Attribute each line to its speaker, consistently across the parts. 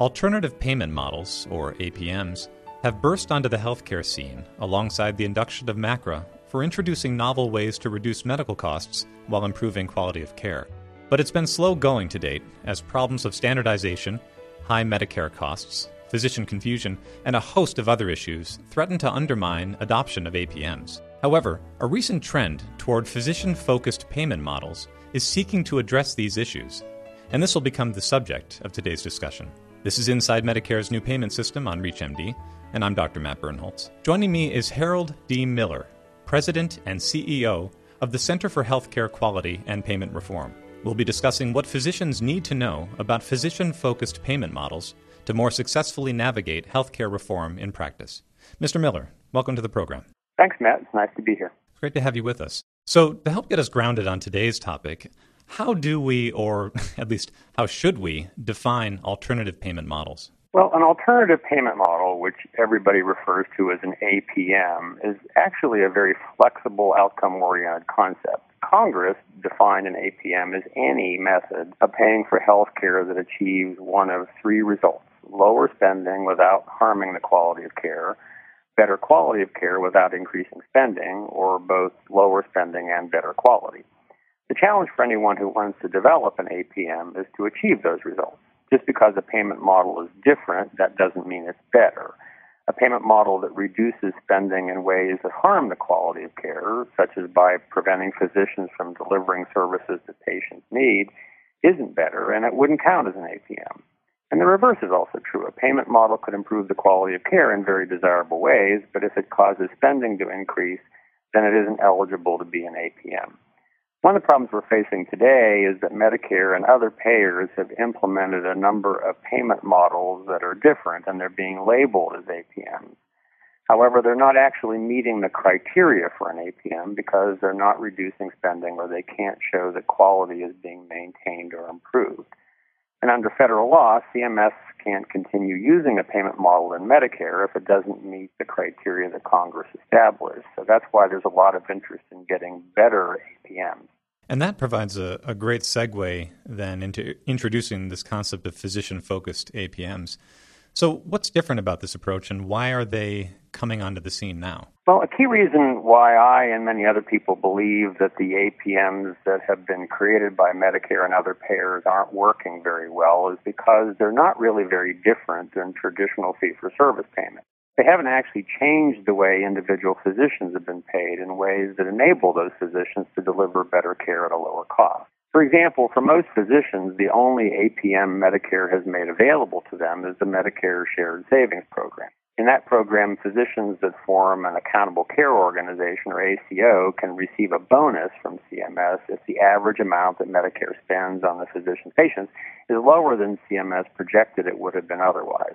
Speaker 1: Alternative payment models, or APMs, have burst onto the healthcare scene alongside the induction of MACRA for introducing novel ways to reduce medical costs while improving quality of care. But it's been slow going to date, as problems of standardization, high Medicare costs, physician confusion, and a host of other issues threaten to undermine adoption of APMs. However, a recent trend toward physician focused payment models is seeking to address these issues, and this will become the subject of today's discussion. This is Inside Medicare's new payment system on ReachMD, and I'm Dr. Matt Birnholz. Joining me is Harold D. Miller, President and CEO of the Center for Healthcare Quality and Payment Reform. We'll be discussing what physicians need to know about physician focused payment models to more successfully navigate healthcare reform in practice. Mr. Miller, welcome to the program.
Speaker 2: Thanks, Matt. It's nice to be here.
Speaker 1: It's great to have you with us. So, to help get us grounded on today's topic, how do we, or at least how should we, define alternative payment models?
Speaker 2: Well, an alternative payment model, which everybody refers to as an APM, is actually a very flexible outcome oriented concept. Congress defined an APM as any method of paying for health care that achieves one of three results lower spending without harming the quality of care, better quality of care without increasing spending, or both lower spending and better quality. The challenge for anyone who wants to develop an APM is to achieve those results. Just because a payment model is different, that doesn't mean it's better. A payment model that reduces spending in ways that harm the quality of care, such as by preventing physicians from delivering services that patients need, isn't better, and it wouldn't count as an APM. And the reverse is also true. A payment model could improve the quality of care in very desirable ways, but if it causes spending to increase, then it isn't eligible to be an APM. One of the problems we're facing today is that Medicare and other payers have implemented a number of payment models that are different and they're being labeled as APMs. However, they're not actually meeting the criteria for an APM because they're not reducing spending or they can't show that quality is being maintained or improved. And under federal law, CMS can't continue using a payment model in Medicare if it doesn't meet the criteria that Congress established. So that's why there's a lot of interest in getting better APMs.
Speaker 1: And that provides a, a great segue then into introducing this concept of physician focused APMs. So, what's different about this approach and why are they coming onto the scene now?
Speaker 2: Well, a key reason why I and many other people believe that the APMs that have been created by Medicare and other payers aren't working very well is because they're not really very different than traditional fee for service payments they haven't actually changed the way individual physicians have been paid in ways that enable those physicians to deliver better care at a lower cost. For example, for most physicians, the only APM Medicare has made available to them is the Medicare Shared Savings Program. In that program, physicians that form an accountable care organization or ACO can receive a bonus from CMS if the average amount that Medicare spends on the physician's patients is lower than CMS projected it would have been otherwise.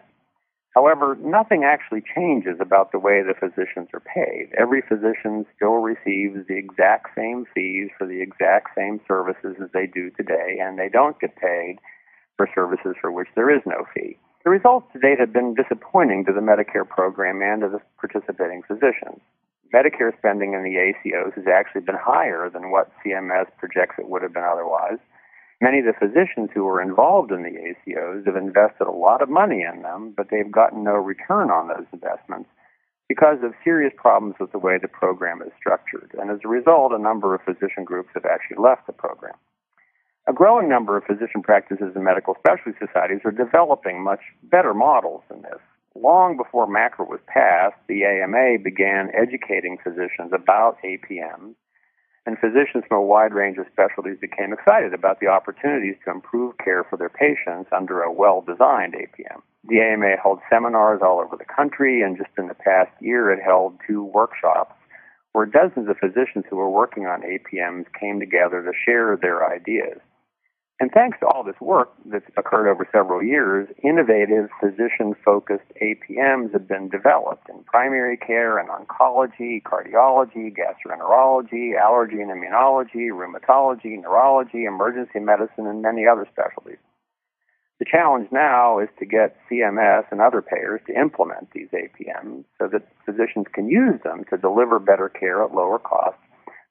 Speaker 2: However, nothing actually changes about the way the physicians are paid. Every physician still receives the exact same fees for the exact same services as they do today, and they don't get paid for services for which there is no fee. The results to date have been disappointing to the Medicare program and to the participating physicians. Medicare spending in the ACOs has actually been higher than what CMS projects it would have been otherwise. Many of the physicians who are involved in the ACOs have invested a lot of money in them, but they've gotten no return on those investments because of serious problems with the way the program is structured. And as a result, a number of physician groups have actually left the program. A growing number of physician practices and medical specialty societies are developing much better models than this. Long before MACRA was passed, the AMA began educating physicians about APMs and physicians from a wide range of specialties became excited about the opportunities to improve care for their patients under a well designed APM. The AMA held seminars all over the country, and just in the past year, it held two workshops where dozens of physicians who were working on APMs came together to share their ideas. And thanks to all this work that's occurred over several years, innovative physician focused APMs have been developed in primary care and oncology, cardiology, gastroenterology, allergy and immunology, rheumatology, neurology, emergency medicine, and many other specialties. The challenge now is to get CMS and other payers to implement these APMs so that physicians can use them to deliver better care at lower costs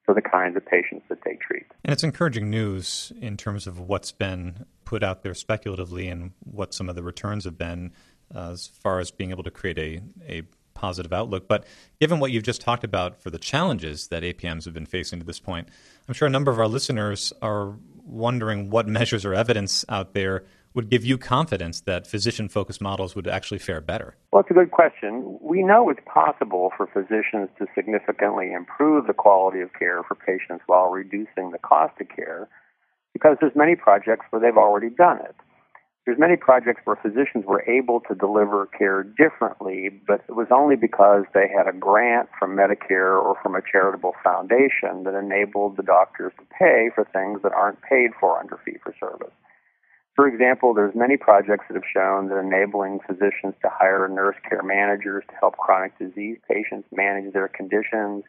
Speaker 2: for the kinds of patients that they treat.
Speaker 1: And it's encouraging news in terms of what's been put out there speculatively and what some of the returns have been uh, as far as being able to create a, a positive outlook. But given what you've just talked about for the challenges that APMs have been facing to this point, I'm sure a number of our listeners are wondering what measures or evidence out there would give you confidence that physician focused models would actually fare better?
Speaker 2: Well, it's a good question. We know it's possible for physicians to significantly improve the quality of care for patients while reducing the cost of care because there's many projects where they've already done it. There's many projects where physicians were able to deliver care differently, but it was only because they had a grant from Medicare or from a charitable foundation that enabled the doctors to pay for things that aren't paid for under fee for service. For example, there's many projects that have shown that enabling physicians to hire nurse care managers to help chronic disease patients manage their conditions,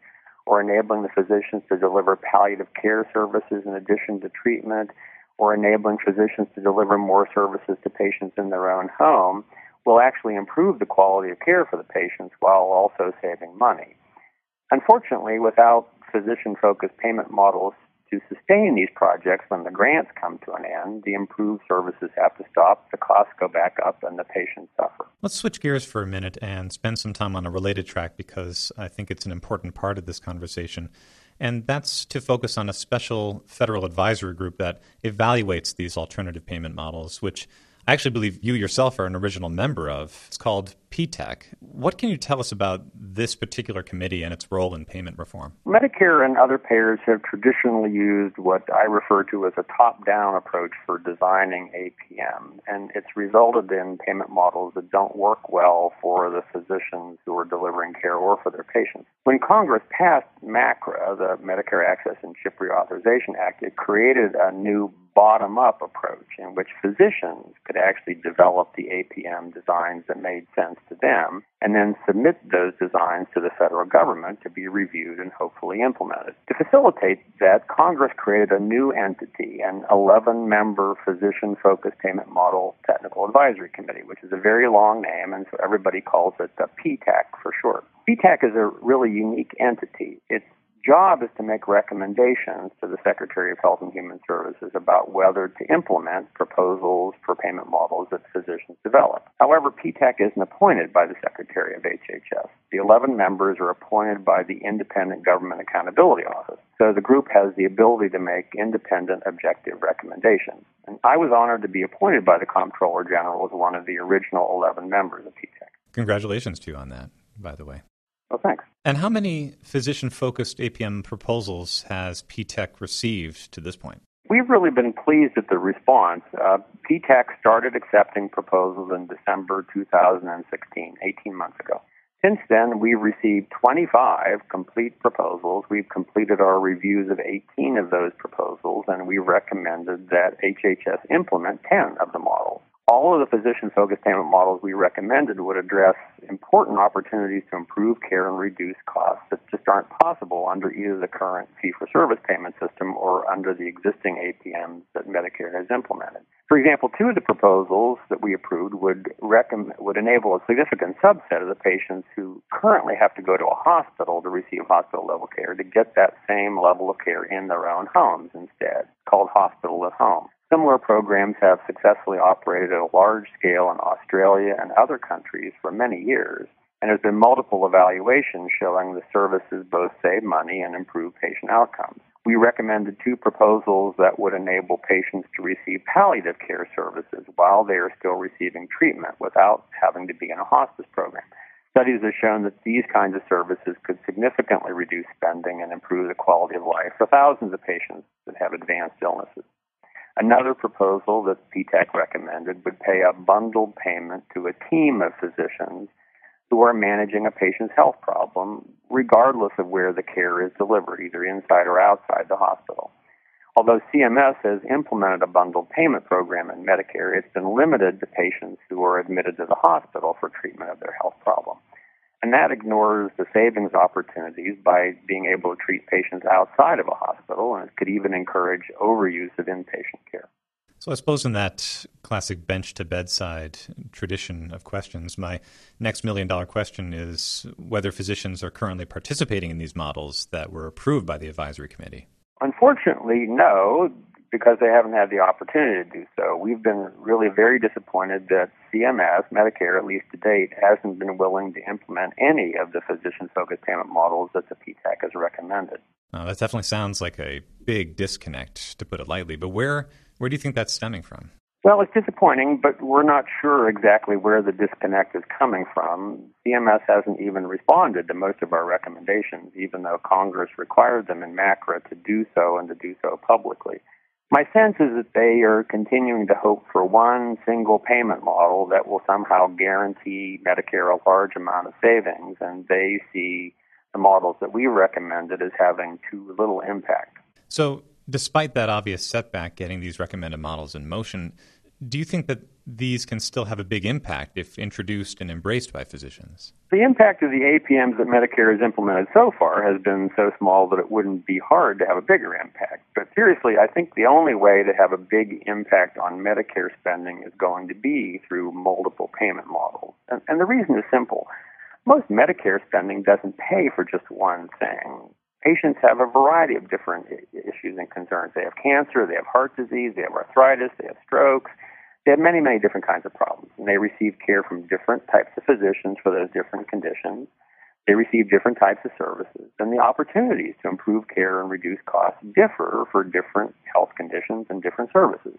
Speaker 2: or enabling the physicians to deliver palliative care services in addition to treatment, or enabling physicians to deliver more services to patients in their own home will actually improve the quality of care for the patients while also saving money. Unfortunately, without physician focused payment models to sustain these projects when the grants come to an end, the improved services have to stop, the costs go back up, and the patients suffer.
Speaker 1: Let's switch gears for a minute and spend some time on a related track because I think it's an important part of this conversation and that's to focus on a special federal advisory group that evaluates these alternative payment models, which I actually believe you yourself are an original member of. It's called PTAC. What can you tell us about this particular committee and its role in payment reform?
Speaker 2: Medicare and other payers have traditionally used what I refer to as a top down approach for designing APM, and it's resulted in payment models that don't work well for the physicians who are delivering care or for their patients. When Congress passed MACRA, the Medicare Access and CHIP Reauthorization Act, it created a new bottom up approach in which physicians could actually develop the APM designs that made sense to them and then submit those designs to the federal government to be reviewed and hopefully implemented. To facilitate that, Congress created a new entity, an 11 member physician focused payment model technical advisory committee, which is a very long name, and so everybody calls it the PTAC for short. PTAC is a really unique entity. It's job is to make recommendations to the Secretary of Health and Human Services about whether to implement proposals for payment models that physicians develop. However, PTAC isn't appointed by the Secretary of HHS. The 11 members are appointed by the Independent Government Accountability Office. So the group has the ability to make independent, objective recommendations. And I was honored to be appointed by the Comptroller General as one of the original 11 members of PTAC.
Speaker 1: Congratulations to you on that, by the way.
Speaker 2: Well, thanks.
Speaker 1: And how many physician focused APM proposals has PTAC received to this point?
Speaker 2: We've really been pleased at the response. Uh, PTAC started accepting proposals in December 2016, 18 months ago. Since then, we've received 25 complete proposals. We've completed our reviews of 18 of those proposals, and we recommended that HHS implement 10 of the models all of the physician focused payment models we recommended would address important opportunities to improve care and reduce costs that just aren't possible under either the current fee for service payment system or under the existing APMs that Medicare has implemented. For example, two of the proposals that we approved would recommend, would enable a significant subset of the patients who currently have to go to a hospital to receive hospital level care to get that same level of care in their own homes instead, called hospital at home. Similar programs have successfully operated at a large scale in Australia and other countries for many years, and there's been multiple evaluations showing the services both save money and improve patient outcomes. We recommended two proposals that would enable patients to receive palliative care services while they are still receiving treatment without having to be in a hospice program. Studies have shown that these kinds of services could significantly reduce spending and improve the quality of life for thousands of patients that have advanced illnesses. Another proposal that PTAC recommended would pay a bundled payment to a team of physicians who are managing a patient's health problem, regardless of where the care is delivered, either inside or outside the hospital. Although CMS has implemented a bundled payment program in Medicare, it's been limited to patients who are admitted to the hospital for treatment of their health problem. And that ignores the savings opportunities by being able to treat patients outside of a hospital, and it could even encourage overuse of inpatient care.
Speaker 1: So I suppose in that classic bench to bedside tradition of questions, my next million dollar question is whether physicians are currently participating in these models that were approved by the advisory committee.
Speaker 2: Unfortunately, no, because they haven't had the opportunity to do so. We've been really very disappointed that CMS, Medicare, at least to date, hasn't been willing to implement any of the physician focused payment models that the PTAC has recommended.
Speaker 1: Uh, that definitely sounds like a big disconnect, to put it lightly. But where, where do you think that's stemming from?
Speaker 2: Well, it's disappointing, but we're not sure exactly where the disconnect is coming from. CMS hasn't even responded to most of our recommendations, even though Congress required them in MACRA to do so and to do so publicly. My sense is that they are continuing to hope for one single payment model that will somehow guarantee Medicare a large amount of savings, and they see the models that we recommended as having too little impact.
Speaker 1: So, despite that obvious setback getting these recommended models in motion, do you think that these can still have a big impact if introduced and embraced by physicians?
Speaker 2: The impact of the APMs that Medicare has implemented so far has been so small that it wouldn't be hard to have a bigger impact. But seriously, I think the only way to have a big impact on Medicare spending is going to be through multiple payment models. And, and the reason is simple. Most Medicare spending doesn't pay for just one thing. Patients have a variety of different issues and concerns. They have cancer, they have heart disease, they have arthritis, they have strokes they have many, many different kinds of problems, and they receive care from different types of physicians for those different conditions. They receive different types of services, and the opportunities to improve care and reduce costs differ for different health conditions and different services.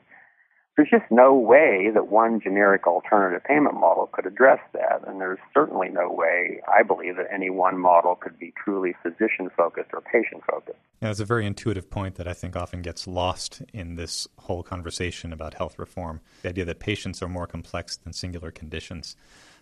Speaker 2: There's just no way that one generic alternative payment model could address that, and there's certainly no way, I believe, that any one model could be truly physician focused or patient focused.
Speaker 1: Yeah, it's a very intuitive point that I think often gets lost in this whole conversation about health reform the idea that patients are more complex than singular conditions.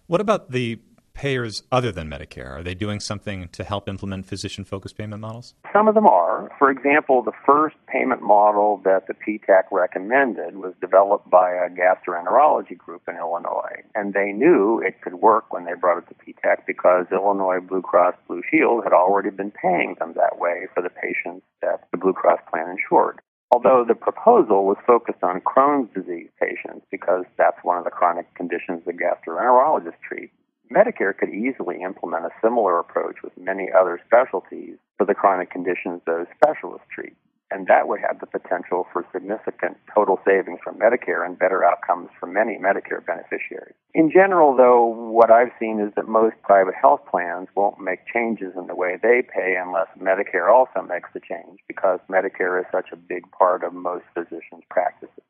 Speaker 1: What about the payers other than Medicare? Are they doing something to help implement physician focused payment models?
Speaker 2: Some of them are. For example, the first payment model that the PTAC recommended was developed by a gastroenterology group in Illinois. And they knew it could work when they brought it to PTAC because Illinois Blue Cross Blue Shield had already been paying them that way for the patients that the Blue Cross plan insured although the proposal was focused on Crohn's disease patients because that's one of the chronic conditions the gastroenterologists treat. Medicare could easily implement a similar approach with many other specialties for the chronic conditions those specialists treat. And that would have the potential for significant total savings from Medicare and better outcomes for many Medicare beneficiaries. In general, though, what I've seen is that most private health plans won't make changes in the way they pay unless Medicare also makes the change because Medicare is such a big part of most physicians' practices.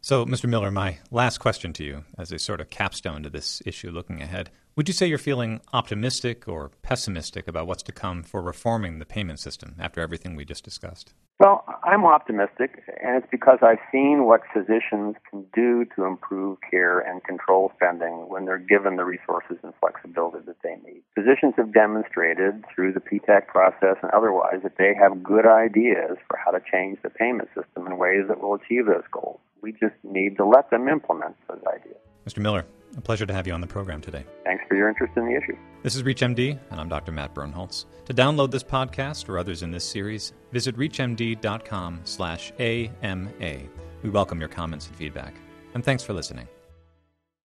Speaker 1: So, Mr. Miller, my last question to you as a sort of capstone to this issue looking ahead. Would you say you're feeling optimistic or pessimistic about what's to come for reforming the payment system after everything we just discussed?
Speaker 2: Well, I'm optimistic, and it's because I've seen what physicians can do to improve care and control spending when they're given the resources and flexibility that they need. Physicians have demonstrated through the PTAC process and otherwise that they have good ideas for how to change the payment system in ways that will achieve those goals. We just need to let them implement those ideas.
Speaker 1: Mr. Miller, a pleasure to have you on the program today.
Speaker 2: Thanks for your interest in the issue.
Speaker 1: This is ReachMD, and I'm Dr. Matt Birnholz. To download this podcast or others in this series, visit reachmd.com slash AMA. We welcome your comments and feedback. And thanks for listening.